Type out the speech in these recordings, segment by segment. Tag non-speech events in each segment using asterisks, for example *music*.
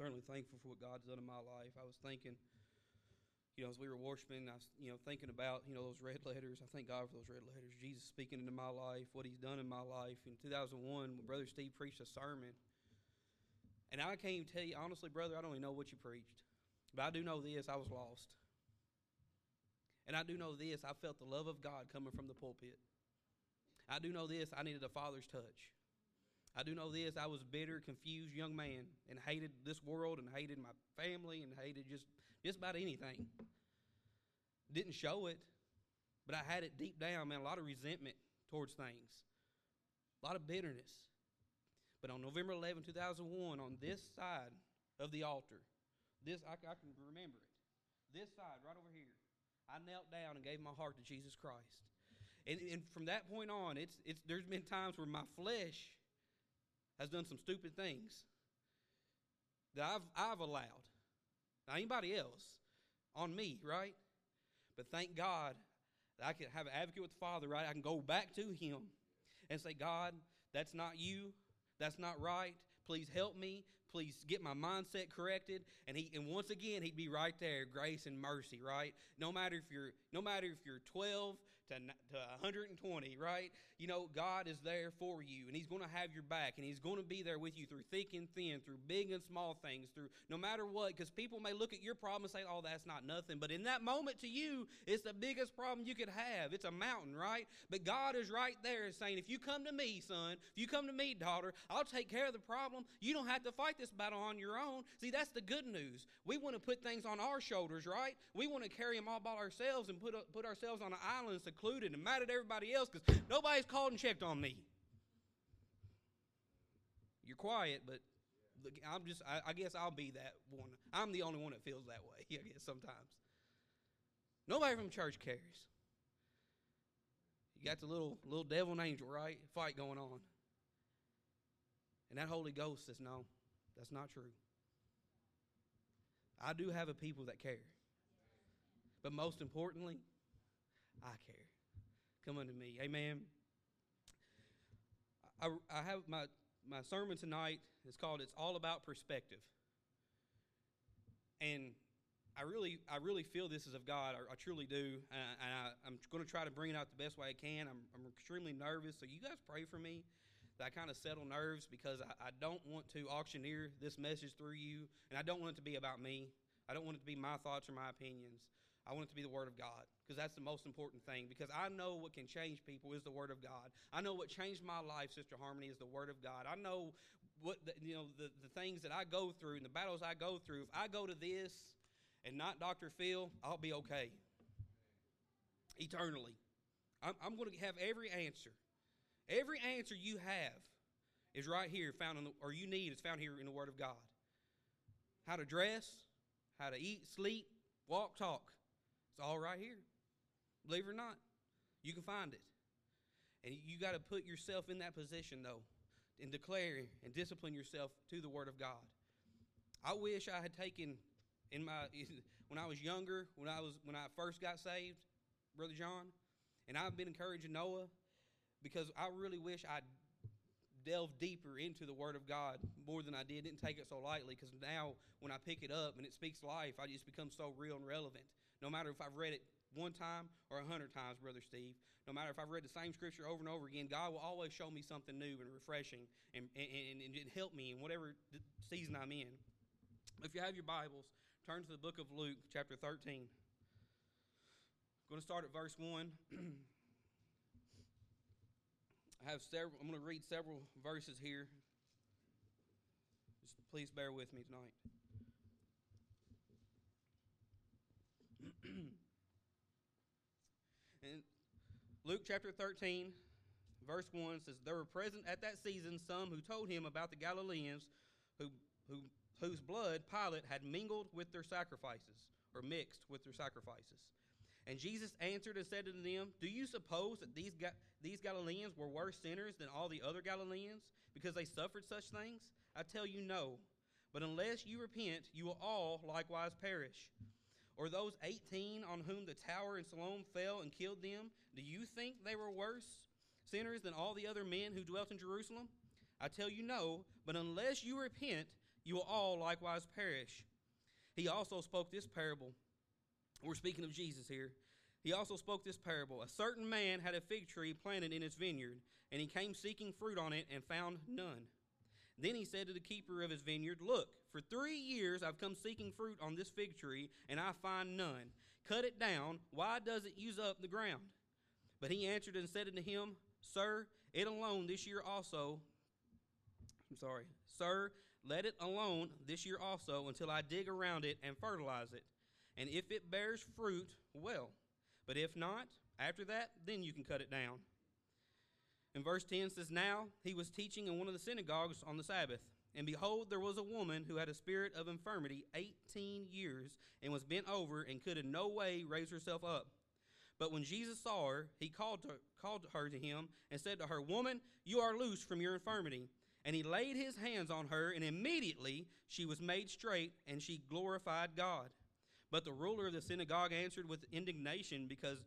certainly thankful for what God's done in my life. I was thinking, you know, as we were worshiping, I was, you know, thinking about, you know, those red letters. I thank God for those red letters. Jesus speaking into my life, what He's done in my life. In 2001, when Brother Steve preached a sermon, and I can't even tell you, honestly, brother, I don't even know what you preached. But I do know this I was lost. And I do know this I felt the love of God coming from the pulpit. I do know this I needed a father's touch. I do know this I was a bitter, confused young man and hated this world and hated my family and hated just, just about anything. Didn't show it, but I had it deep down, man, a lot of resentment towards things, a lot of bitterness. But on November 11, 2001, on this side of the altar, this I, I can remember it. This side, right over here, I knelt down and gave my heart to Jesus Christ. And, and from that point on, it's, it's, there's been times where my flesh has done some stupid things that I've, I've allowed. Anybody else, on me, right? But thank God that I can have an advocate with the Father, right? I can go back to Him and say, God, that's not you. That's not right. Please help me. Please get my mindset corrected. And he and once again he'd be right there, grace and mercy, right? No matter if you're no matter if you're 12 to, to 120, right? You know, God is there for you and he's going to have your back and he's going to be there with you through thick and thin, through big and small things, through no matter what cuz people may look at your problem and say, "Oh, that's not nothing." But in that moment to you, it's the biggest problem you could have. It's a mountain, right? But God is right there saying, "If you come to me, son, if you come to me, daughter, I'll take care of the problem. You don't have to fight this battle on your own. See, that's the good news. We want to put things on our shoulders, right? We want to carry them all by ourselves and put, put ourselves on an island secluded and mad at everybody else because nobody's called and checked on me. You're quiet, but I'm just, I, I guess I'll be that one. I'm the only one that feels that way, *laughs* I guess, sometimes. Nobody from church cares. You got the little little devil and angel, right? Fight going on. And that Holy Ghost says, no, that's not true. I do have a people that care. But most importantly, I care. Come unto me. Amen. I, I have my, my sermon tonight is called It's All About Perspective. And I really, I really feel this is of God. I, I truly do. And, I, I'm going to try to bring it out the best way I can. I'm, I'm extremely nervous. So you guys pray for me that I kind of settle nerves because I, I don't want to auctioneer this message through you, and I don't want it to be about me. I don't want it to be my thoughts or my opinions. I want it to be the Word of God because that's the most important thing. Because I know what can change people is the Word of God. I know what changed my life, Sister Harmony, is the Word of God. I know what the, you know the, the things that I go through and the battles I go through. If I go to this and not Dr. Phil, I'll be okay eternally. I'm, I'm going to have every answer. Every answer you have is right here, found in the, or you need is found here in the Word of God. How to dress, how to eat, sleep, walk, talk. It's all right here. Believe it or not, you can find it. And you got to put yourself in that position, though, and declare and discipline yourself to the Word of God. I wish I had taken in my *laughs* when I was younger, when I was when I first got saved, Brother John, and I've been encouraging Noah because I really wish I'd delved deeper into the Word of God more than I did. Didn't take it so lightly because now when I pick it up and it speaks life, I just become so real and relevant. No matter if I've read it one time or a hundred times, Brother Steve, no matter if I've read the same scripture over and over again, God will always show me something new and refreshing and, and, and, and help me in whatever season I'm in. If you have your Bibles, turn to the book of Luke, chapter 13. I'm going to start at verse 1. *clears throat* I have several, I'm going to read several verses here. Just please bear with me tonight. *clears throat* and Luke chapter 13, verse 1 says, There were present at that season some who told him about the Galileans who, who, whose blood Pilate had mingled with their sacrifices, or mixed with their sacrifices. And Jesus answered and said to them, Do you suppose that these, Ga- these Galileans were worse sinners than all the other Galileans because they suffered such things? I tell you, no. But unless you repent, you will all likewise perish. Or those 18 on whom the tower in Siloam fell and killed them, do you think they were worse sinners than all the other men who dwelt in Jerusalem? I tell you, no. But unless you repent, you will all likewise perish. He also spoke this parable. We're speaking of Jesus here. He also spoke this parable. A certain man had a fig tree planted in his vineyard, and he came seeking fruit on it and found none. Then he said to the keeper of his vineyard, Look, for three years I've come seeking fruit on this fig tree, and I find none. Cut it down. Why does it use up the ground? But he answered and said unto him, Sir, it alone this year also. I'm sorry. Sir, let it alone this year also until I dig around it and fertilize it. And if it bears fruit, well. But if not, after that, then you can cut it down. And verse 10 says, Now he was teaching in one of the synagogues on the Sabbath. And behold, there was a woman who had a spirit of infirmity 18 years, and was bent over, and could in no way raise herself up. But when Jesus saw her, he called, to, called her to him, and said to her, Woman, you are loosed from your infirmity. And he laid his hands on her, and immediately she was made straight, and she glorified God. But the ruler of the synagogue answered with indignation because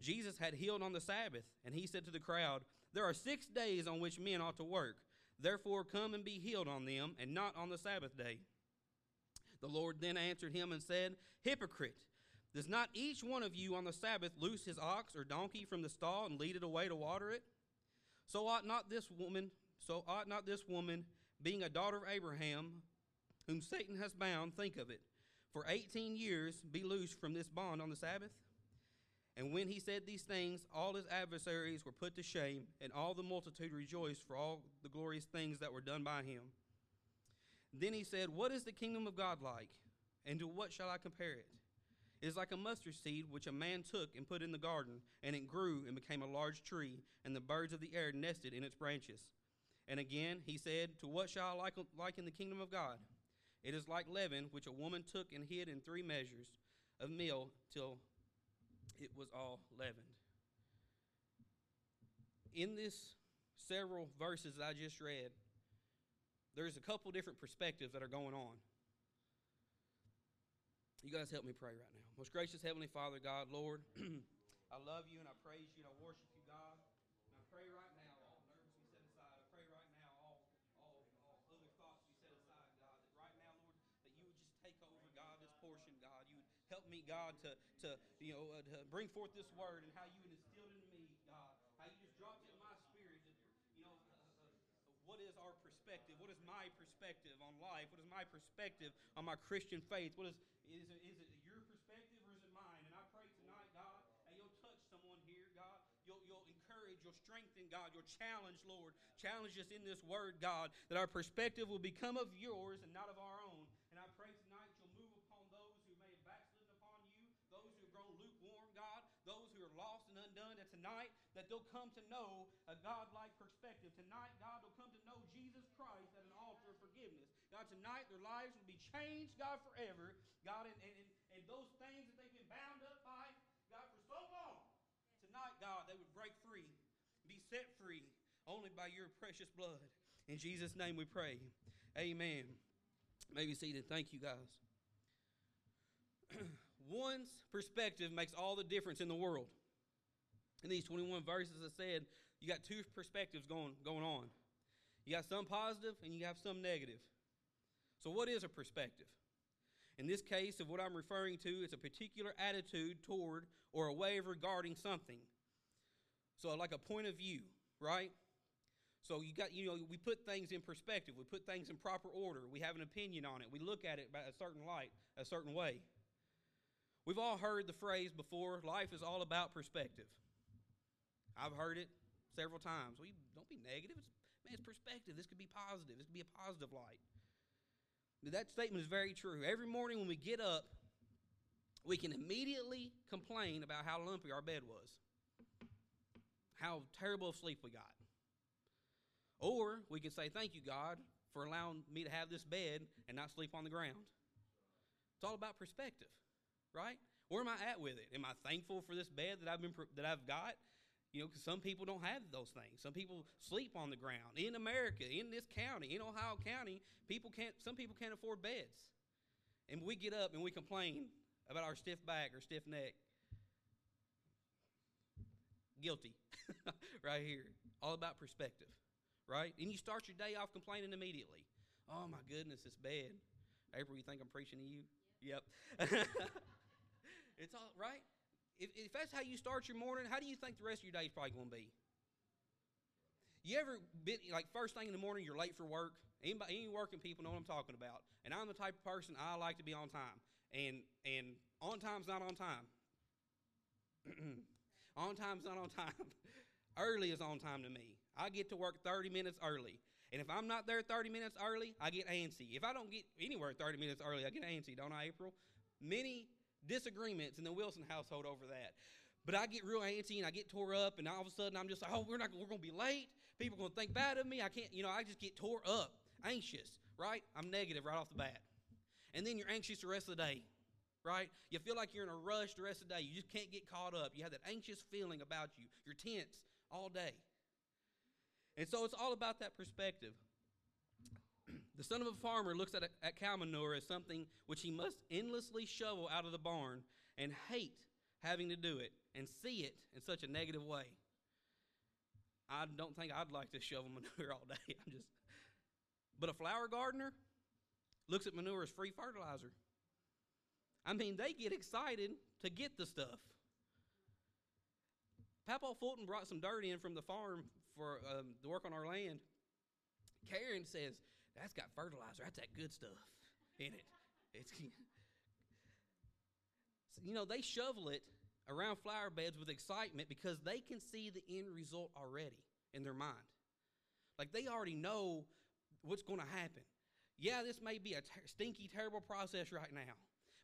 Jesus had healed on the Sabbath. And he said to the crowd, There are six days on which men ought to work. Therefore, come and be healed on them, and not on the Sabbath day. The Lord then answered him and said, Hypocrite, does not each one of you on the Sabbath loose his ox or donkey from the stall and lead it away to water it? So ought not this woman, so ought not this woman, being a daughter of Abraham, whom Satan has bound, think of it, for 18 years be loosed from this bond on the Sabbath? And when he said these things, all his adversaries were put to shame, and all the multitude rejoiced for all the glorious things that were done by him. Then he said, What is the kingdom of God like? And to what shall I compare it? It is like a mustard seed which a man took and put in the garden, and it grew and became a large tree, and the birds of the air nested in its branches. And again he said, To what shall I liken the kingdom of God? It is like leaven which a woman took and hid in three measures of meal till it was all leavened. In this several verses I just read, there's a couple different perspectives that are going on. You guys help me pray right now. Most gracious Heavenly Father, God, Lord, *clears throat* I love you and I praise you and I worship you, God. And I pray right now, all nerves be set aside. I pray right now, all, all, all other thoughts be set aside, God. That right now, Lord, that you would just take over, God, this portion, God. You would help me, God, to, to you know, uh, to bring forth this word and how you would instill it into me, God. How you just dropped it in my spirit. You know, uh, uh, what is our perspective? What is my perspective on life? What is my perspective on my Christian faith? What is is it, is it your perspective or is it mine? And I pray tonight, God, that you'll touch someone here, God. You'll, you'll encourage, you'll strengthen, God. You'll challenge, Lord. Challenge us in this word, God, that our perspective will become of yours and not of our own. And I pray tonight you'll move upon those who may have backslidden upon you, those who have grown lukewarm, God, those who are lost and undone, that tonight that they'll come to know a God-like perspective. Tonight, God, will come to know Jesus Christ at an altar of forgiveness. God, tonight their lives will be changed, God, forever. God, and, and, and those things that they've been bound up by, God, for so long, tonight, God, they would break free, be set free only by your precious blood. In Jesus' name we pray. Amen. Maybe seated. Thank you, guys. *clears throat* One's perspective makes all the difference in the world. In these 21 verses, I said, you got two perspectives going, going on. You got some positive and you have some negative. So, what is a perspective? In this case of what I'm referring to, it's a particular attitude toward or a way of regarding something. So, like a point of view, right? So you got, you know, we put things in perspective. We put things in proper order. We have an opinion on it. We look at it by a certain light, a certain way. We've all heard the phrase before, life is all about perspective. I've heard it several times. Well, don't be negative. It's, man, it's perspective. This could be positive. This could be a positive light. That statement is very true. Every morning when we get up, we can immediately complain about how lumpy our bed was, how terrible of sleep we got. Or we can say, Thank you, God, for allowing me to have this bed and not sleep on the ground. It's all about perspective, right? Where am I at with it? Am I thankful for this bed that I've been that I've got? You know, because some people don't have those things. Some people sleep on the ground. In America, in this county, in Ohio County, people can't. Some people can't afford beds, and we get up and we complain about our stiff back or stiff neck. Guilty, *laughs* right here. All about perspective, right? And you start your day off complaining immediately. Oh my goodness, it's bad. April, you think I'm preaching to you? Yep. *laughs* it's all right. If, if that's how you start your morning, how do you think the rest of your day is probably going to be? You ever been like first thing in the morning, you're late for work? Anybody, any working people know what I'm talking about. And I'm the type of person I like to be on time, and and on time's not on time. *clears throat* on time's not on time. *laughs* early is on time to me. I get to work 30 minutes early. And if I'm not there 30 minutes early, I get antsy. If I don't get anywhere 30 minutes early, I get antsy, don't I, April? Many disagreements in the Wilson household over that. But I get real antsy and I get tore up, and all of a sudden I'm just like, oh, we're not, we're to be late. People are to think bad of me. I can't, you know, I just get tore up, anxious, right? I'm negative right off the bat. And then you're anxious the rest of the day, right? You feel like you're in a rush the rest of the day. You just can't get caught up. You have that anxious feeling about you. You're tense all day. And so it's all about that perspective. The son of a farmer looks at, at cow manure as something which he must endlessly shovel out of the barn and hate having to do it and see it in such a negative way. I don't think I'd like to shovel *laughs* manure all day. I'm just But a flower gardener looks at manure as free fertilizer. I mean, they get excited to get the stuff. Papa Fulton brought some dirt in from the farm for um, the work on our land. Karen says, That's got fertilizer. That's that good stuff in it. It's, *laughs* you know, they shovel it around flower beds with excitement because they can see the end result already in their mind. Like they already know what's going to happen. Yeah, this may be a ter- stinky, terrible process right now,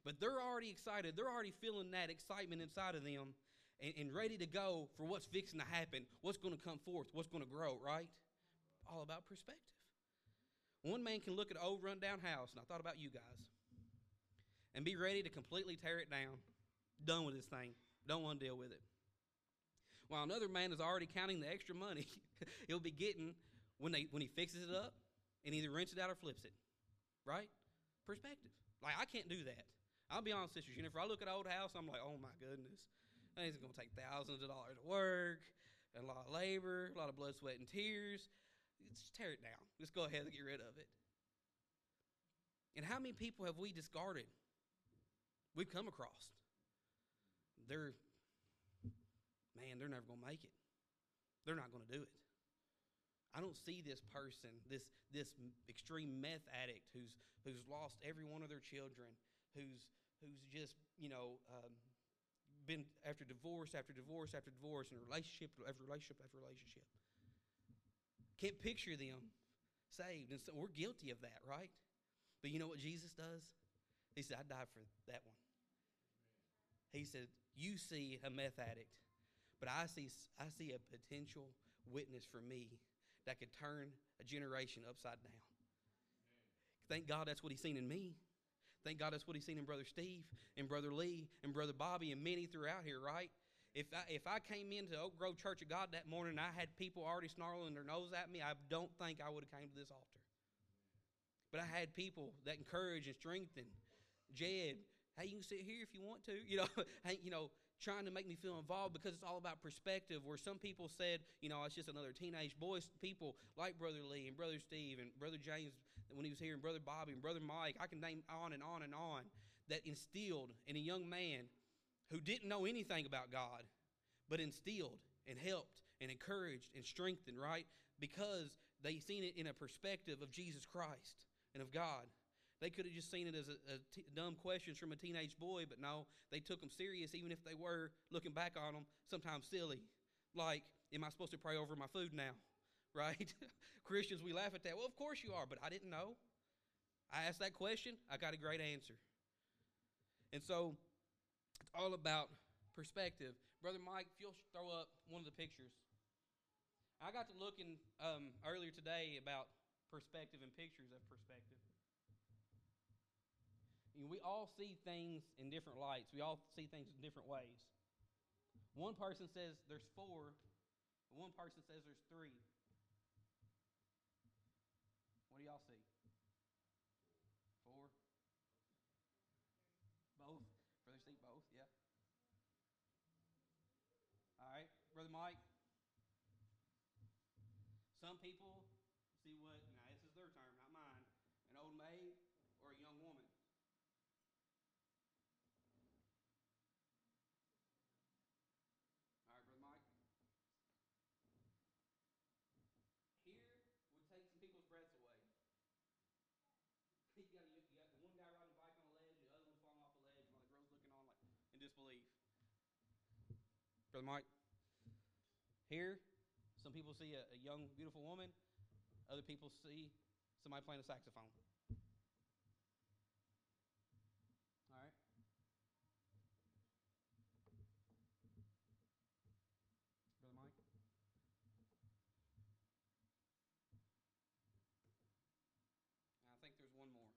but they're already excited. They're already feeling that excitement inside of them and, and ready to go for what's fixing to happen, what's going to come forth, what's going to grow, right? All about perspective. One man can look at an old rundown house, and I thought about you guys, and be ready to completely tear it down. Done with this thing. Don't want to deal with it. While another man is already counting the extra money *laughs* he'll be getting when, they, when he fixes it up and either rents it out or flips it. Right? Perspective. Like, I can't do that. I'll be honest, sisters. Jennifer, I look at an old house, I'm like, oh my goodness. It's going to take thousands of dollars of work, a lot of labor, a lot of blood, sweat, and tears. Just tear it down. Just go ahead and get rid of it. And how many people have we discarded? We've come across. They're, man, they're never going to make it. They're not going to do it. I don't see this person, this this extreme meth addict who's who's lost every one of their children, who's who's just you know um, been after divorce after divorce after divorce and relationship after relationship after relationship. Can't picture them saved. And so we're guilty of that, right? But you know what Jesus does? He said, I died for that one. He said, You see a meth addict, but I see, I see a potential witness for me that could turn a generation upside down. Thank God that's what he's seen in me. Thank God that's what he's seen in Brother Steve and Brother Lee and Brother Bobby and many throughout here, right? If I, if I came into Oak Grove Church of God that morning and I had people already snarling their nose at me, I don't think I would have came to this altar. But I had people that encouraged and strengthened. Jed, hey, you can sit here if you want to. *laughs* You know, hey, you know, trying to make me feel involved because it's all about perspective. Where some people said, you know, it's just another teenage boy. People like Brother Lee and Brother Steve and Brother James when he was here, and Brother Bobby and Brother Mike. I can name on and on and on that instilled in a young man who didn't know anything about God, but instilled and helped and encouraged and strengthened, right? Because they seen it in a perspective of Jesus Christ and of God. They could have just seen it as a, a t- dumb questions from a teenage boy, but no, they took them serious, even if they were looking back on them sometimes silly. Like, am I supposed to pray over my food now? *laughs* Right? *laughs* Christians, we laugh at that. Well, of course you are, but I didn't know. I asked that question, I got a great answer. And so all about perspective. Brother Mike, if you'll throw up one of the pictures. I got to looking um, earlier today about perspective and pictures of perspective. You know, we all see things in different lights. We all see things in different ways. One person says there's four, one person says there's three. What do y'all see? mic. Some people see what, now this is their term, not mine, an old maid or a young woman. All right, Brother Mike. Here would take some people's breaths away. *laughs* you, got, you got one guy riding a bike on a ledge, the other one falling off a ledge, while the girl's looking on like in disbelief. Brother Mike people see a, a young, beautiful woman. Other people see somebody playing a saxophone. All right? Brother Mike? I think there's one more.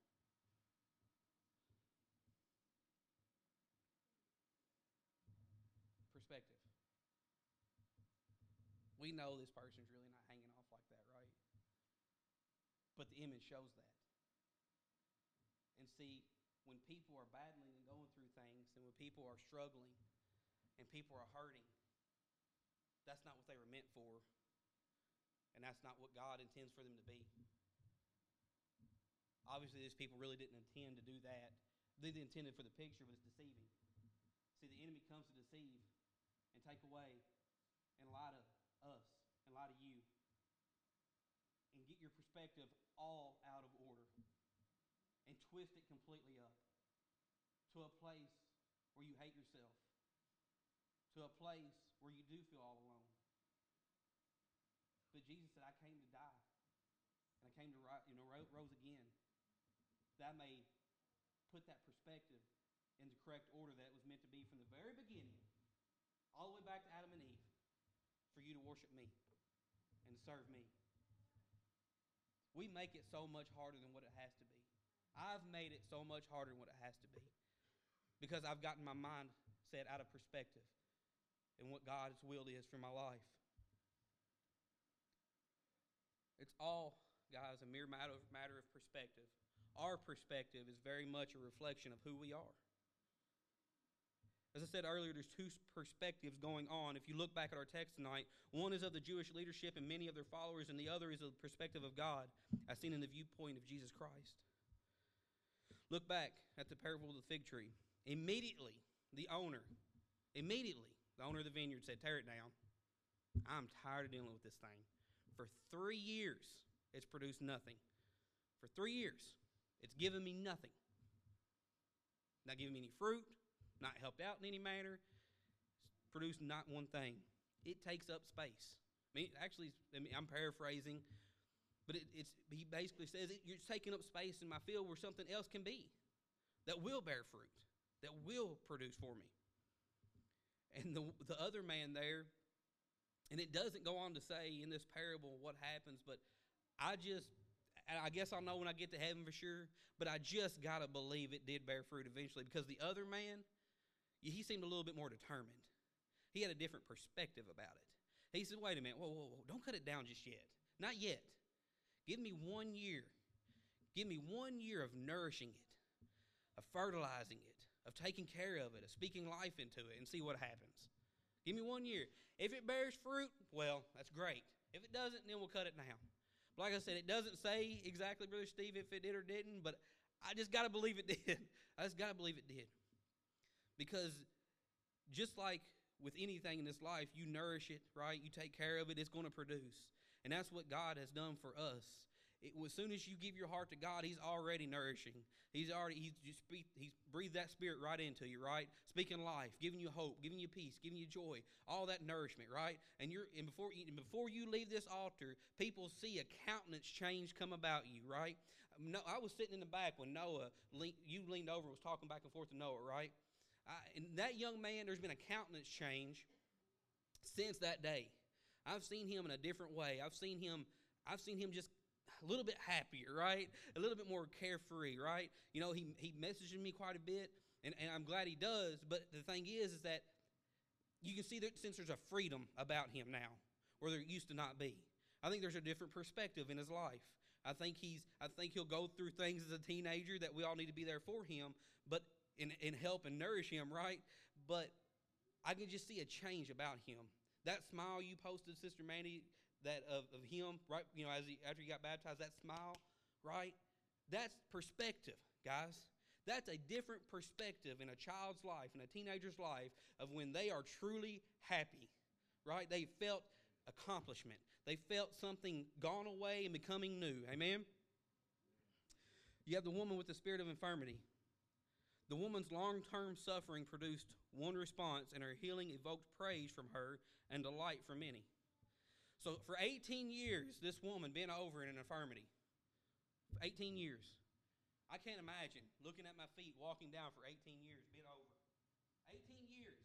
Perspective. We know this person's really not hanging off like that, right? But the image shows that. And see, when people are battling and going through things, and when people are struggling and people are hurting, that's not what they were meant for. And that's not what God intends for them to be. Obviously, these people really didn't intend to do that. They intended for the picture, but it's deceiving. See, the enemy comes to deceive and take away and lie to us and lie to you and get your perspective all out of order and twist it completely up to a place where you hate yourself, to a place where you do feel all alone. But Jesus said, I came to die, and I came to rise, you know, rose again. That may put that perspective in the correct order that it was meant to be from the very beginning, all the way back to Adam and Eve, for you to worship me and serve me. We make it so much harder than what it has to be. I've made it so much harder than what it has to be because I've gotten my mind set out of perspective and what God's will is for my life. It's all, guys, a mere matter of, matter of perspective. Our perspective is very much a reflection of who we are. As I said earlier, there's two perspectives going on. If you look back at our text tonight, one is of the Jewish leadership and many of their followers, and the other is the perspective of God, as seen in the viewpoint of Jesus Christ. Look back at the parable of the fig tree. Immediately, the owner, immediately, the owner of the vineyard said, Tear it down. I'm tired of dealing with this thing. For three years, it's produced nothing. For three years, it's given me nothing. Not giving me any fruit, not helped out in any manner, produced not one thing. It takes up space. I mean, actually, I mean, I'm paraphrasing, but it, it's he basically says it, you're taking up space in my field where something else can be that will bear fruit, that will produce for me. And the the other man there, and it doesn't go on to say in this parable what happens, but I just I guess I'll know when I get to heaven for sure, but I just got to believe it did bear fruit eventually because the other man, he seemed a little bit more determined. He had a different perspective about it. He said, wait a minute, whoa, whoa, whoa, don't cut it down just yet. Not yet. Give me one year. Give me one year of nourishing it, of fertilizing it, of taking care of it, of speaking life into it, and see what happens. Give me one year. If it bears fruit, well, that's great. If it doesn't, then we'll cut it down. But like I said, it doesn't say exactly, Brother Steve, if it did or didn't, but I just got to *laughs* believe it did. I just got to believe it did. Because just like with anything in this life, you nourish it, right? You take care of it, it's going to produce. And that's what God has done for us. It, as soon as you give your heart to God, He's already nourishing. He's already He's just He's breathed that Spirit right into you, right? Speaking life, giving you hope, giving you peace, giving you joy, all that nourishment, right? And you're and before and before you leave this altar, people see a countenance change come about you, right? No, I was sitting in the back when Noah, you leaned over, and was talking back and forth to Noah, right? I, and that young man, there's been a countenance change since that day. I've seen him in a different way. I've seen him. I've seen him just a little bit happier, right? A little bit more carefree, right? You know, he he messages me quite a bit, and, and I'm glad he does. But the thing is, is that you can see that since there's a freedom about him now, where there used to not be. I think there's a different perspective in his life. I think he's. I think he'll go through things as a teenager that we all need to be there for him, but and, and help and nourish him, right? But I can just see a change about him. That smile you posted, Sister Mandy, that of, of him, right? You know, as he, after he got baptized, that smile, right? That's perspective, guys. That's a different perspective in a child's life, in a teenager's life, of when they are truly happy, right? They felt accomplishment. They felt something gone away and becoming new. Amen? You have the woman with the spirit of infirmity. The woman's long term suffering produced one response, and her healing evoked praise from her and delight from many. So, for 18 years, this woman been over in an infirmity. 18 years. I can't imagine looking at my feet, walking down for 18 years, been over. 18 years.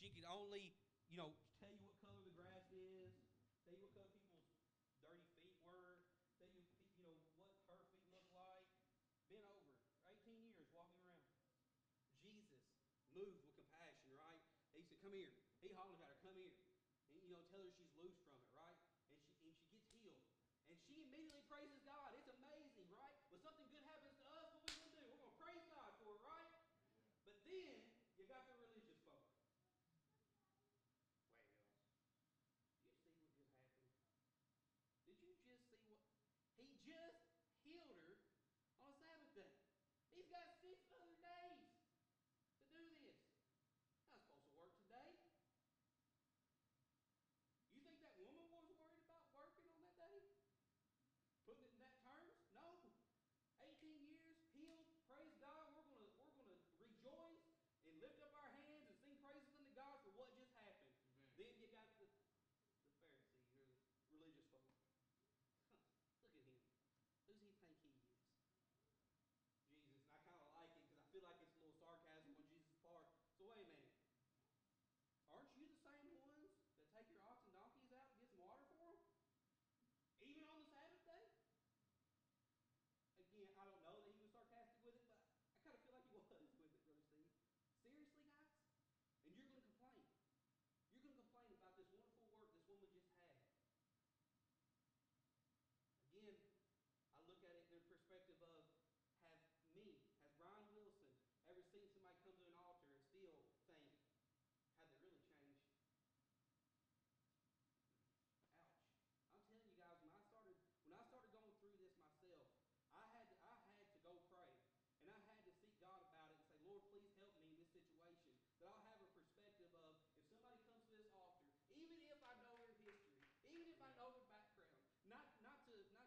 She could only, you know, tell you what color the grass is, tell you what color people's dirty feet were, tell you, you know, what her feet look like. Been over 18 years walking around. Jesus moved with compassion, right? He said, "Come here." He hollered at her, "Come here," and you know, tell her she's loose from it, right? And she and she gets healed, and she immediately praises God. It's amazing, right? When something good happens to us, what we gonna do? We're gonna praise God for it, right? But then you got the religious folk. Well, you see what just happened? Did you just see what he just healed her on a Sabbath day? He's got six other days to do this. Not supposed to work today. You think that woman was worried about working on that day? Putting it in that terms? No. 18 years, healed, praise God. We're gonna we're gonna rejoice and lift up our hands and sing praises unto God for what just happened. Amen. Then you got the the Pharisees or the religious folk. Huh, look at him. Who does he think he is? Jesus. And I kind of like it because I feel like it's a little sarcasm on Jesus' part. So wait a minute. Aren't you the same ones that take your ox and donkeys out and get some water for them? Even on the Sabbath day? Again, I don't know that he was sarcastic with it, but I kind of feel like he was with it, Brother Steve. Seriously, guys? And you're going to complain. You're going to complain about this wonderful work this woman just had. Again, I look at it in the perspective of have me, has Brian Wilson ever seen somebody come to an altar and still think, have they really changed? Ouch. I'm telling you guys, when I started when I started going through this myself, I had to, I had to go pray. And I had to seek God about it and say, Lord, please help me in this situation. That I'll have a perspective of if somebody comes to this altar, even if I know their history, even if I know their background, not not to not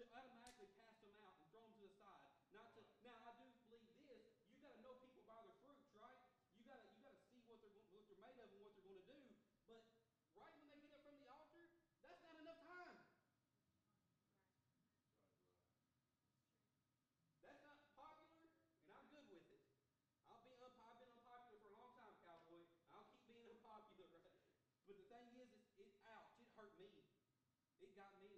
to to automatically cast them out and throw them to the side. Not to now I do believe this. You got to know people by their fruits, right? You got to you got to see what they're what they're made of and what they're going to do. But right when they get up from the altar, that's not enough time. That's not popular, and I'm good with it. I'll be unpo- I've been unpopular for a long time, cowboy. I'll keep being *laughs* unpopular, right? But the thing is, it's, it ouch, it hurt me. It got me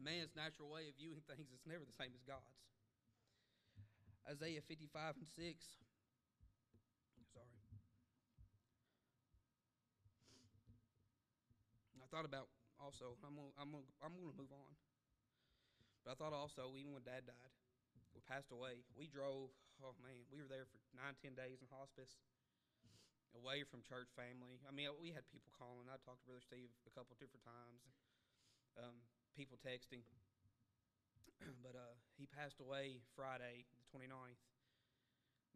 man's natural way of viewing things is never the same as God's. Isaiah 55 and 6. Sorry. I thought about also, I'm gonna, I'm gonna, I'm gonna move on. But I thought also, even when Dad died, we passed away. We drove. Oh man, we were there for nine, ten days in hospice, away from church family. I mean, we had people calling. I talked to Brother Steve a couple different times. Um, people texting. *clears throat* but uh, he passed away Friday, the 29th.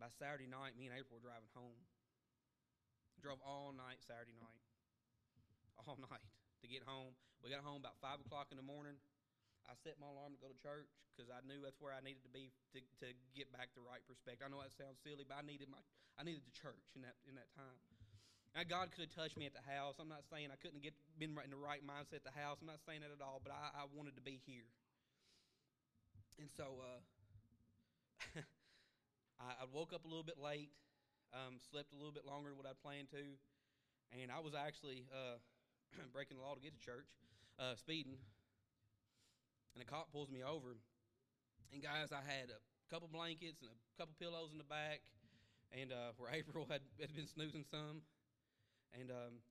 By Saturday night, me and April were driving home. Drove all night Saturday night. All *laughs* night to get home. We got home about 5 o'clock in the morning. I set my alarm to go to church because I knew that's where I needed to be to, to get back the right perspective. I know that sounds silly, but I needed my I needed the church in that in that time. Now God could have touched me at the house. I'm not saying I couldn't get been in the right mindset at the house. I'm not saying that at all, but I, I wanted to be here. And so uh, *laughs* I, I, woke up a little bit late, um, slept a little bit longer than what I planned to, and I was actually uh, *clears throat* breaking the law to get to church, uh, speeding and a cop pulls me over. And guys, I had a couple blankets and a couple pillows in the back, and uh, *laughs* where April had, had been snoozing some, and um,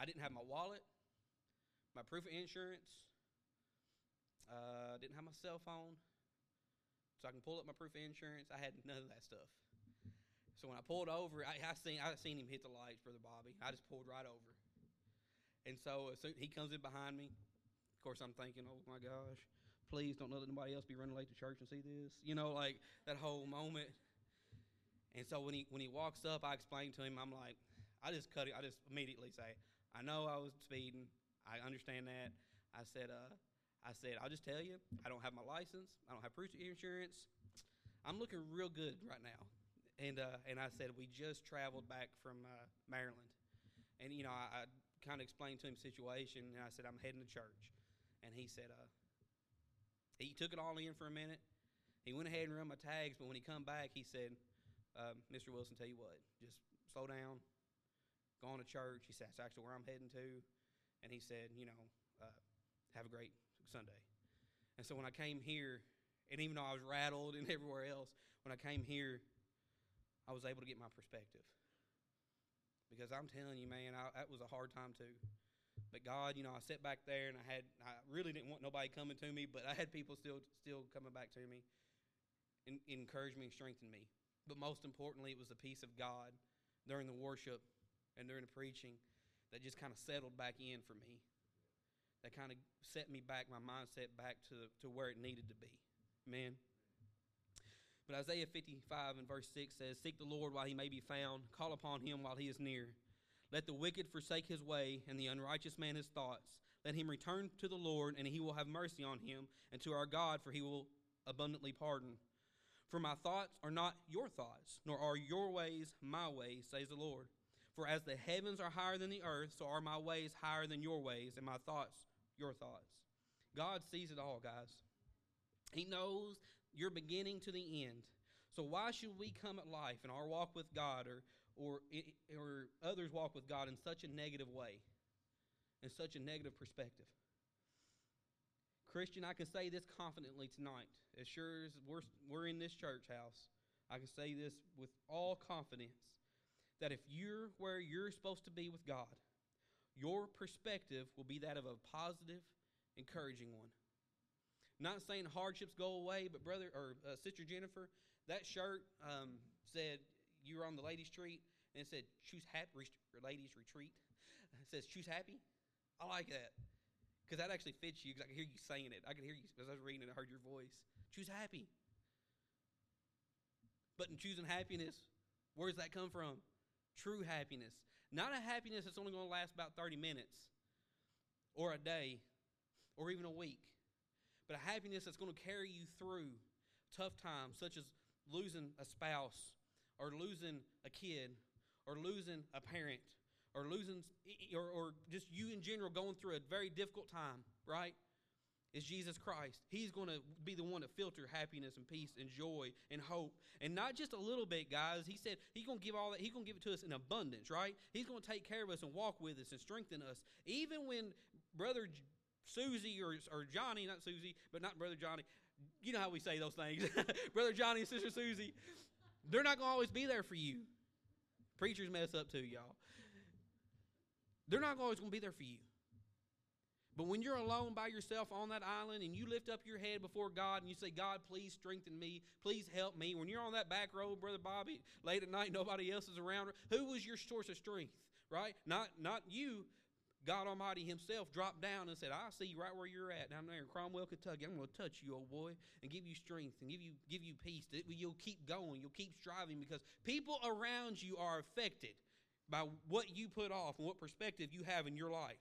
I didn't have my wallet, my proof of insurance, uh, didn't have my cell phone, so I can pull up my proof of insurance. I had none of that stuff. So when I pulled over, I, I seen I seen him hit the lights, brother Bobby. I just pulled right over, and so, so he comes in behind me. Of course, I'm thinking, oh my gosh, please don't let anybody else be running late to church and see this. You know, like that whole moment. And so when he when he walks up, I explain to him, I'm like, I just cut it. I just immediately say, I know I was speeding. I understand that. I said, uh, I said, I'll just tell you, I don't have my license. I don't have proof of insurance. I'm looking real good right now. And uh, and I said, we just traveled back from uh, Maryland, and you know, I, I kind of explained to him the situation, and I said, I'm heading to church. And he said, uh, he took it all in for a minute. He went ahead and run my tags, but when he come back, he said, um, Mr. Wilson, tell you what, just slow down, go on to church. He said, that's actually where I'm heading to. And he said, you know, uh, have a great Sunday. And so when I came here, and even though I was rattled *laughs* and everywhere else, when I came here, I was able to get my perspective. Because I'm telling you, man, I, that was a hard time too. But God, you know, I sat back there and I had I really didn't want nobody coming to me, but I had people still still coming back to me and encourage me and strengthen me. But most importantly, it was the peace of God during the worship and during the preaching that just kind of settled back in for me. That kind of set me back, my mindset back to, to where it needed to be. Amen. But Isaiah 55 and verse 6 says, Seek the Lord while he may be found, call upon him while he is near. Let the wicked forsake his way, and the unrighteous man his thoughts. Let him return to the Lord, and he will have mercy on him, and to our God, for he will abundantly pardon. For my thoughts are not your thoughts, nor are your ways my ways, says the Lord. For as the heavens are higher than the earth, so are my ways higher than your ways, and my thoughts your thoughts. God sees it all, guys. He knows your beginning to the end. So why should we come at life in our walk with God or or, or others walk with God in such a negative way, in such a negative perspective. Christian, I can say this confidently tonight. As sure as we're, we're in this church house, I can say this with all confidence that if you're where you're supposed to be with God, your perspective will be that of a positive, encouraging one. Not saying hardships go away, but brother or uh, sister Jennifer, that shirt um, said you were on the ladies' street and it said choose happy ladies retreat. It says choose happy. I like that because that actually fits you because I can hear you saying it. I can hear you as I was reading it. I heard your voice. Choose happy. But in choosing happiness, where does that come from? True happiness. Not a happiness that's only going to last about 30 minutes or a day or even a week, but a happiness that's going to carry you through tough times, such as losing a spouse or losing a kid or losing a parent or losing or, or just you in general going through a very difficult time, right? Is Jesus Christ. He's going to be the one to filter happiness and peace and joy and hope. And not just a little bit, guys. He said he's going to give all that. He's going to give it to us in abundance, right? He's going to take care of us and walk with us and strengthen us. Even when brother Susie or, or Johnny, not Susie, but not Brother Johnny. You know how we say those things. *laughs* Brother Johnny and Sister Susie, they're not going to always be there for you. Preachers mess up too, y'all. They're not always going to be there for you. But when you're alone by yourself on that island and you lift up your head before God and you say, God, please strengthen me. Please help me. When you're on that back road, Brother Bobby, late at night, *laughs* nobody else is around. Who was your source of strength? Right? Not, not you. God Almighty Himself dropped down and said, I see you right where you're at down there in Cromwell, Kentucky. I'm going to touch you, old boy, and give you strength and give you, give you peace. You'll keep going. You'll keep striving because people around you are affected by what you put off and what perspective you have in your life.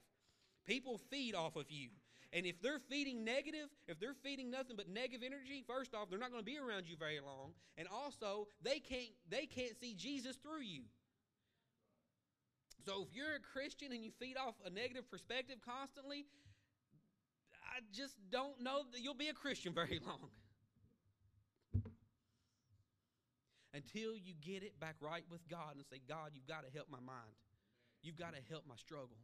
People feed off of you. And if they're feeding negative, if they're feeding nothing but negative energy, first off, they're not going to be around you very long. And also, they can't they can't see Jesus through you. So if you're a Christian and you feed off a negative perspective constantly, I just don't know that you'll be a Christian *laughs* very long. Until you get it back right with God and say, God, you've got to help my mind. You've got to help my struggle.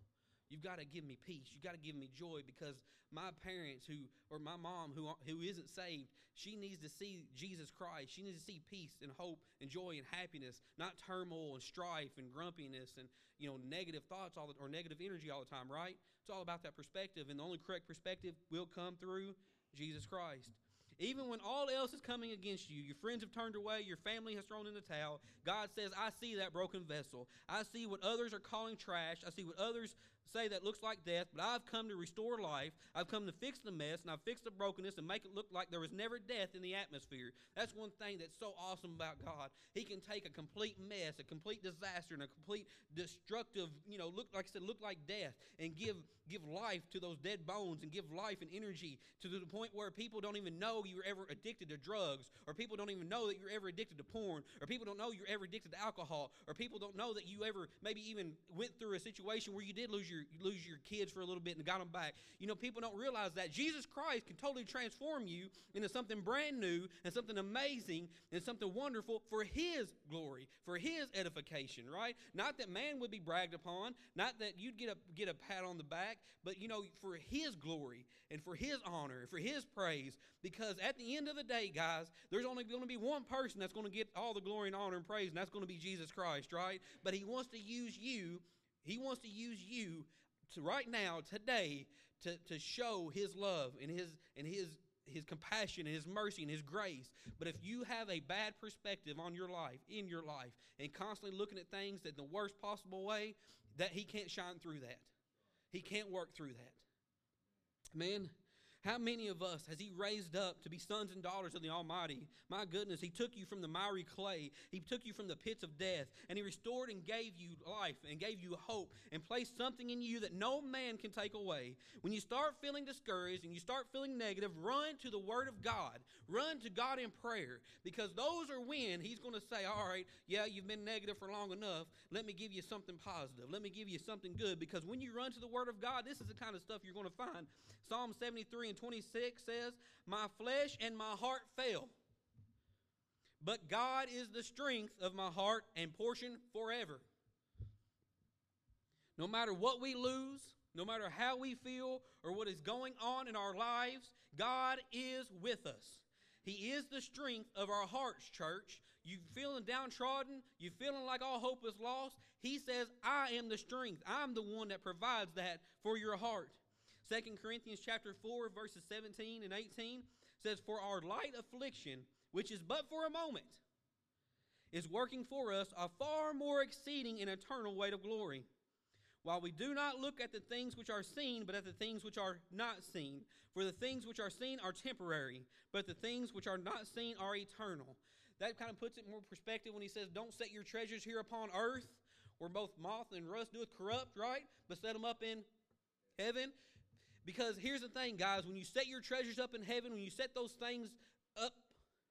You've got to give me peace. You've got to give me joy because my parents who or my mom who who isn't saved, she needs to see Jesus Christ. She needs to see peace and hope and joy and happiness, not turmoil and strife and grumpiness and you know negative thoughts all the, or negative energy all the time, right? It's all about that perspective and the only correct perspective will come through Jesus Christ. Even when all else is coming against you, your friends have turned away, your family has thrown in the towel, God says, I see that broken vessel. I see what others are calling trash. I see what others say that looks like death, but I've come to restore life. I've come to fix the mess, and I've fixed the brokenness and make it look like there was never death in the atmosphere. That's one thing that's so awesome about God. He can take a complete mess, a complete disaster, and a complete destructive, you know, look like I said, look like death, and give give life to those dead bones and give life and energy to the point where people don't even know you were ever addicted to drugs, or people don't even know that you're ever addicted to porn, or people don't know you're ever addicted to alcohol, or people don't know that you ever maybe even went through a situation where you did lose your you lose your kids for a little bit and got them back. You know, people don't realize that Jesus Christ can totally transform you into something brand new and something amazing and something wonderful for His glory, for His edification, right? Not that man would be bragged upon, not that you'd get a get a pat on the back, but you know, for His glory and for His honor and for His praise. Because at the end of the day, guys, there's only going to be one person that's going to get all the glory and honor and praise, and that's going to be Jesus Christ, right? But He wants to use you he wants to use you to right now, today, to, to show his love and his and his his compassion and his mercy and his grace. But if you have a bad perspective on your life, in your life, and constantly looking at things in the worst possible way, that he can't shine through that. He can't work through that. Man, how many of us has He raised up to be sons and daughters of the Almighty? My goodness, He took you from the miry clay. He took you from the pits of death, and He restored and gave you life and gave you hope and placed something in you that no man can take away. When you start feeling discouraged and you start feeling negative, run to the Word of God. Run to God in prayer because those are when He's going to say, All right, yeah, you've been negative for long enough. Let me give you something positive. Let me give you something good because when you run to the Word of God, this is the kind of stuff you're going to find. Psalm 73 and 26 says, My flesh and my heart fail. But God is the strength of my heart and portion forever. No matter what we lose, no matter how we feel or what is going on in our lives, God is with us. He is the strength of our hearts, church. You feeling downtrodden? You feeling like all hope is lost? He says, I am the strength. I'm the one that provides that for your heart. Second Corinthians chapter 4, verses 17 and 18 says, For our light affliction, which is but for a moment, is working for us a far more exceeding and eternal weight of glory. While we do not look at the things which are seen, but at the things which are not seen. For the things which are seen are temporary, but the things which are not seen are eternal. That kind of puts it in more perspective when he says, Don't set your treasures here upon earth, where both moth and rust doeth corrupt, right? But set them up in heaven. Because here's the thing, guys, when you set your treasures up in heaven, when you set those things up,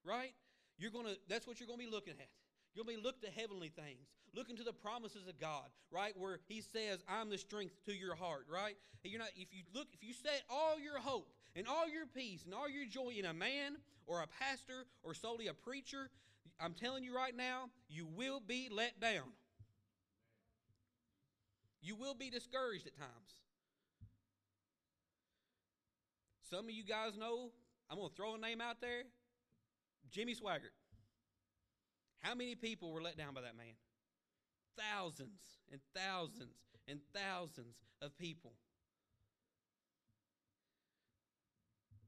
right? You're gonna that's what you're gonna be looking at. You'll be look to heavenly things, looking to the promises of God, right? Where He says, "I'm the strength to your heart," right? And you're not. If you look, if you set all your hope and all your peace and all your joy in a man or a pastor or solely a preacher, I'm telling you right now, you will be let down. You will be discouraged at times. Some of you guys know, I'm going to throw a name out there Jimmy Swaggart. How many people were let down by that man? Thousands and thousands and thousands of people.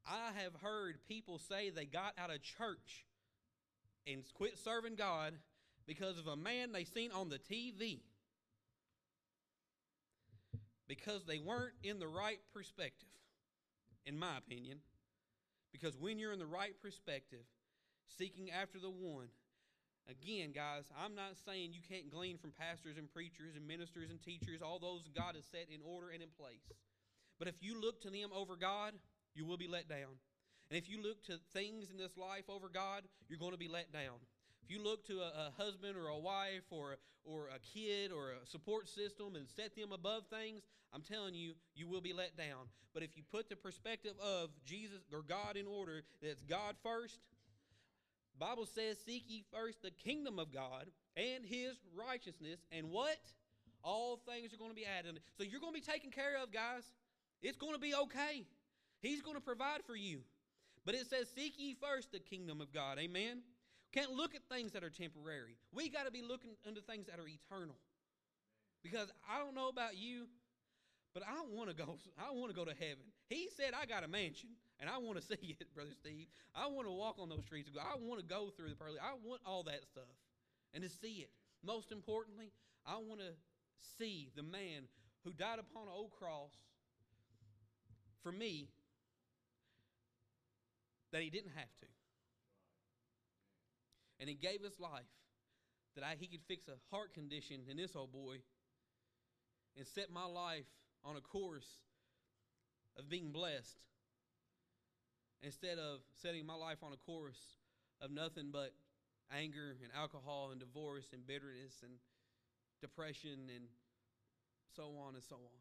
I have heard people say they got out of church and quit serving God because of a man they seen on the TV. Because they weren't in the right perspective, in my opinion. Because when you're in the right perspective, seeking after the one, again, guys, I'm not saying you can't glean from pastors and preachers and ministers and teachers, all those God has set in order and in place. But if you look to them over God, you will be let down. And if you look to things in this life over God, you're going to be let down. If you look to a, a, husband or a wife or, or a kid or a support system and set them above things, I'm telling you, you will be let down. But if you put the perspective of Jesus or God in order, that's God first, Bible says, Seek ye first the kingdom of God and his righteousness, and what? All things are going to be added. So you're going to be taken care of, guys. It's going to be okay. He's going to provide for you. But it says, Seek ye first the kingdom of God. Amen. Can't look at things that are temporary. We got to be looking into things that are eternal. Because I don't know about you, but I want to go. *laughs* I want to go to heaven. He said, "I got a mansion, and I want to *laughs* see it, brother Steve. I want to walk on those streets. I want to go through the pearly. I want all that stuff, and to see it. Most importantly, I want to see the man who died upon an old cross for me that he didn't have to. And he gave his life that I, he could fix a heart condition in this old boy and set my life on a course of being blessed instead of setting my life on a course of nothing but anger and alcohol and divorce and bitterness and depression and so on and so on.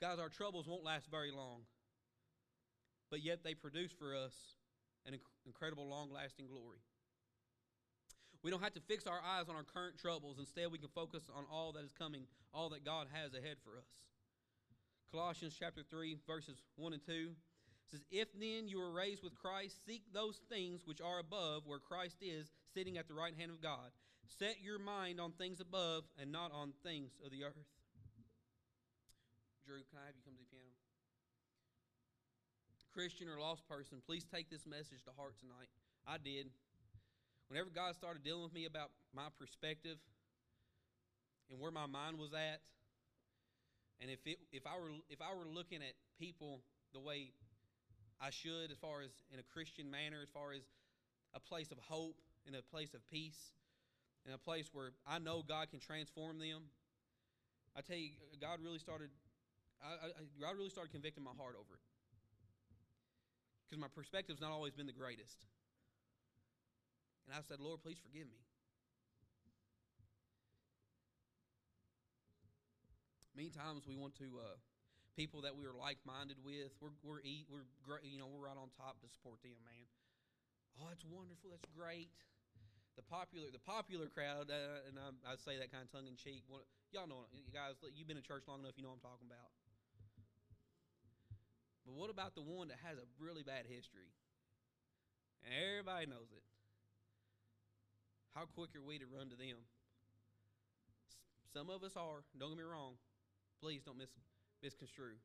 Guys, our troubles won't last very long, but yet they produce for us an incredible, long lasting glory. We don't have to fix our eyes on our current troubles. Instead, we can focus on all that is coming, all that God has ahead for us. Colossians chapter 3, verses 1 and 2 says, If then you were raised with Christ, seek those things which are above, where Christ is, sitting at the right hand of God. Set your mind on things above and not on things of the earth. Drew, can I have you come to the? Christian or lost person, please take this message to heart tonight. I did. Whenever God started dealing with me about my perspective and where my mind was at, and if it, if I were if I were looking at people the way I should, as far as in a Christian manner, as far as a place of hope, in a place of peace, in a place where I know God can transform them. I tell you, God really started. I, I, God really started convicting my heart over it because my perspective's not always been the greatest. And I said, Lord, please forgive me. Many times we want to uh, people that we are like-minded with. We're we're eat we're great. You know we're right on top to support them, man. Oh, that's wonderful. That's great. The popular the popular crowd, uh, and I, I, say that kind of tongue in cheek. Y'all know, you guys. You've been in church long enough. You know what I'm talking about. But what about the one that has a really bad history? And everybody knows it. How quick are we to run to them? Some of us are. Don't get me wrong. Please don't mis- misconstrue.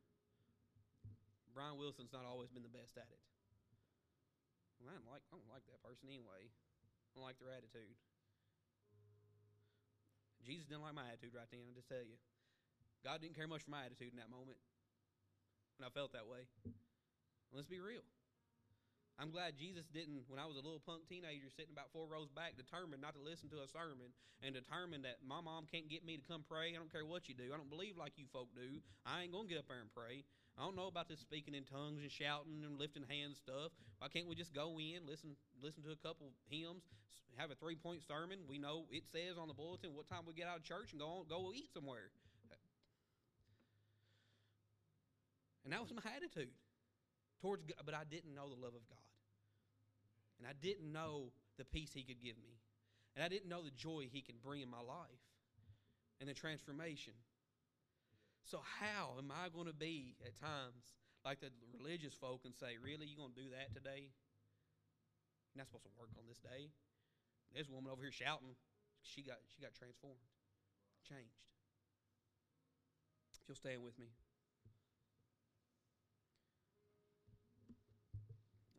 Brian Wilson's not always been the best at it. Well, I don't like I don't like that person anyway. I don't like their attitude. Jesus didn't like my attitude right then. I just tell you, God didn't care much for my attitude in that moment and I felt that way. Let's be real. I'm glad Jesus didn't, when I was a little punk teenager sitting about four rows back, determined not to listen to a sermon and determined that my mom can't get me to come pray. I don't care what you do. I don't believe like you folk do. I ain't going to get up there and pray. I don't know about this speaking in tongues and shouting and lifting hands stuff. Why can't we just go in, listen, listen to a couple hymns, have a three point sermon? We know it says on the bulletin what time we get out of church and go on, go eat somewhere. And that was my attitude towards God. But I didn't know the love of God. And I didn't know the peace He could give me. And I didn't know the joy He could bring in my life and the transformation. So, how am I going to be at times like the religious folk and say, Really, you going to do that today? You're not supposed to work on this day. A woman over here shouting. She got, she got transformed, changed. If you'll stand with me.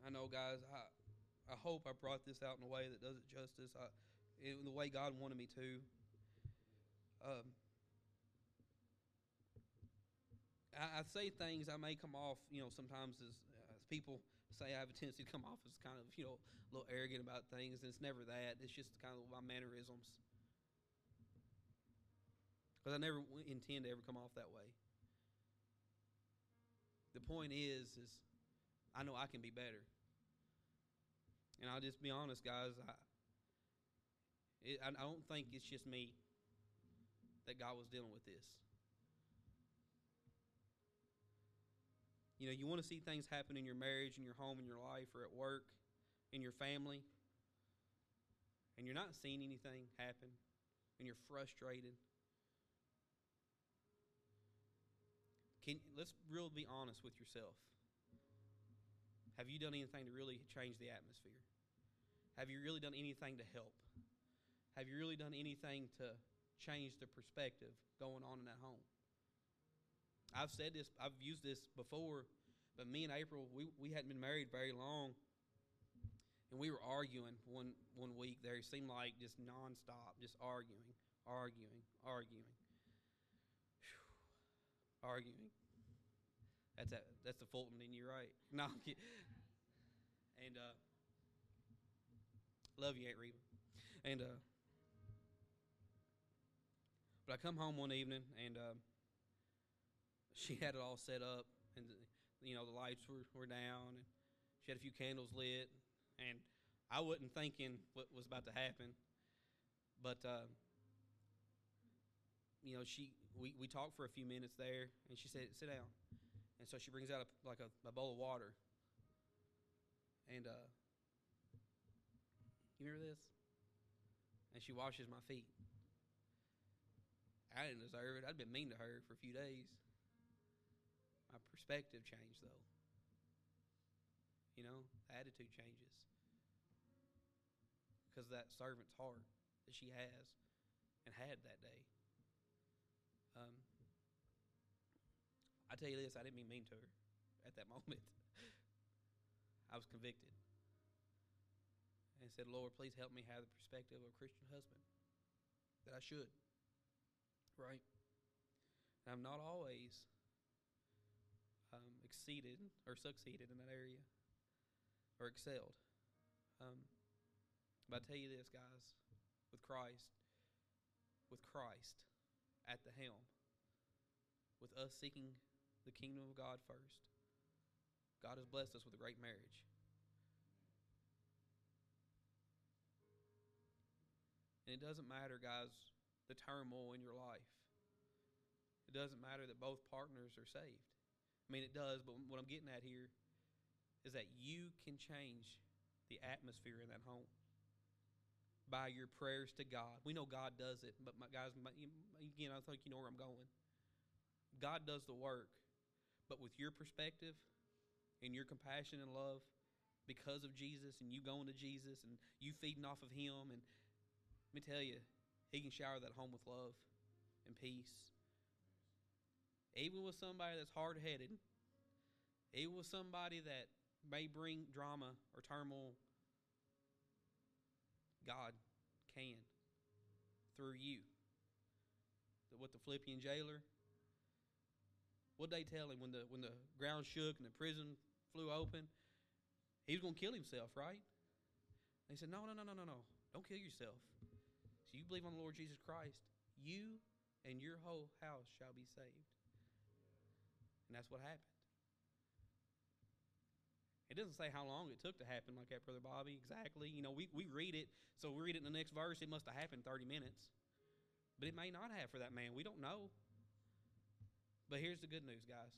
I know, guys, I, I hope I brought this out in a way that does it justice. I, in the way God wanted me to. Um, I, I, say things I may come off, you know, sometimes as, as people say I have a tendency to come off as kind of, you know, a little arrogant about things, and it's never that. It's just kind of my mannerisms. Because I never intend to ever come off that way. The point is, is I know I can be better. And I'll just be honest, guys. I, it, I, don't think it's just me that God was dealing with this. You know, you want to see things happen in your marriage, in your home, in your life, or at work, in your family, and you're not seeing anything happen, and you're frustrated. Can let's really be honest with yourself. Have you done anything to really change the atmosphere? Have you really done anything to help? Have you really done anything to change the perspective going on in that home? I've said this, I've used this before, but me and April, we, we hadn't been married very long. And we were arguing one, one week there. It seemed like just nonstop, just arguing, arguing, arguing, Whew. arguing. That's a, that's the Fulton in you, right? *laughs* No, and uh, Love you, Aunt Reba. And uh, but I come home one evening and uh, she had it all set up, and you know the lights were, were down, and she had a few candles lit, and I wasn't thinking what was about to happen, but uh, you know she we, we talked for a few minutes there, and she said sit down, and so she brings out a, like a, a bowl of water, and uh, you remember this? And she washes my feet. I didn't deserve it. I'd been mean to her for a few days. My perspective changed, though. You know, the attitude changes. Because that servant's heart that she has and had that day. Um, I tell you this, I didn't mean mean to her at that *laughs* moment. I was convicted and said, Lord, please help me have the perspective of a Christian husband that I should. Right? And I'm not always um, exceeded or succeeded in that area or excelled. Um, but I tell you this, guys, with Christ, with Christ at the helm, with us seeking the kingdom of God first, God has blessed us with a great marriage. And it doesn't matter, guys, the turmoil in your life. It doesn't matter that both partners are saved. I mean, it does, but what I'm getting at here is that you can change the atmosphere in that home by your prayers to God. We know God does it, but my guys, my, again, I think you know where I'm going. God does the work, but with your perspective and your compassion and love because of Jesus and you going to Jesus and you feeding off of Him and let me tell you, He can shower that home with love and peace. Even with somebody that's hard headed, even with somebody that may bring drama or turmoil, God can through you. What the Philippian jailer, what they tell him when the when the ground shook and the prison flew open? He was going to kill himself, right? They said, No, no, no, no, no, no. Don't kill yourself. So you believe on the Lord Jesus Christ, you and your whole house shall be saved. And that's what happened. It doesn't say how long it took to happen like that, Brother Bobby, exactly. You know, we, we read it, so we read it in the next verse, it must have happened 30 minutes. But it may not have for that man. We don't know. But here's the good news, guys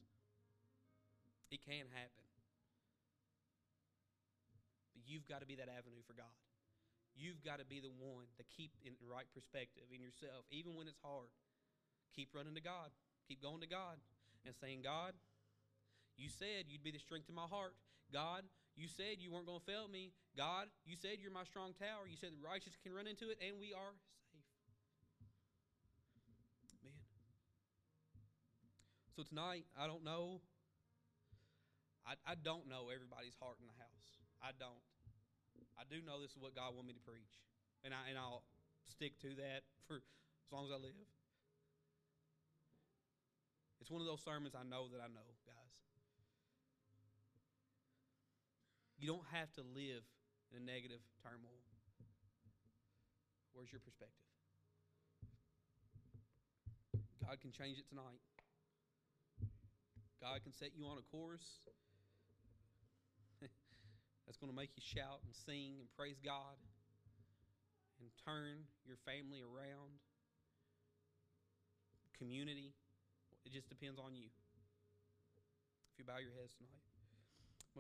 it can happen. But you've got to be that avenue for God. You've got to be the one to keep in the right perspective in yourself, even when it's hard. Keep running to God. Keep going to God and saying, God, you said you'd be the strength of my heart. God, you said you weren't going to fail me. God, you said you're my strong tower. You said the righteous can run into it, and we are safe. Man. So tonight, I don't know. I, I don't know everybody's heart in the house. I don't. I do know this is what God wanted me to preach, and I and I'll stick to that for as long as I live. It's one of those sermons I know that I know, guys. You don't have to live in a negative turmoil. Where's your perspective? God can change it tonight. God can set you on a course that's going to make you shout and sing and praise God and turn your family around, community. It just depends on you. If you bow your heads tonight.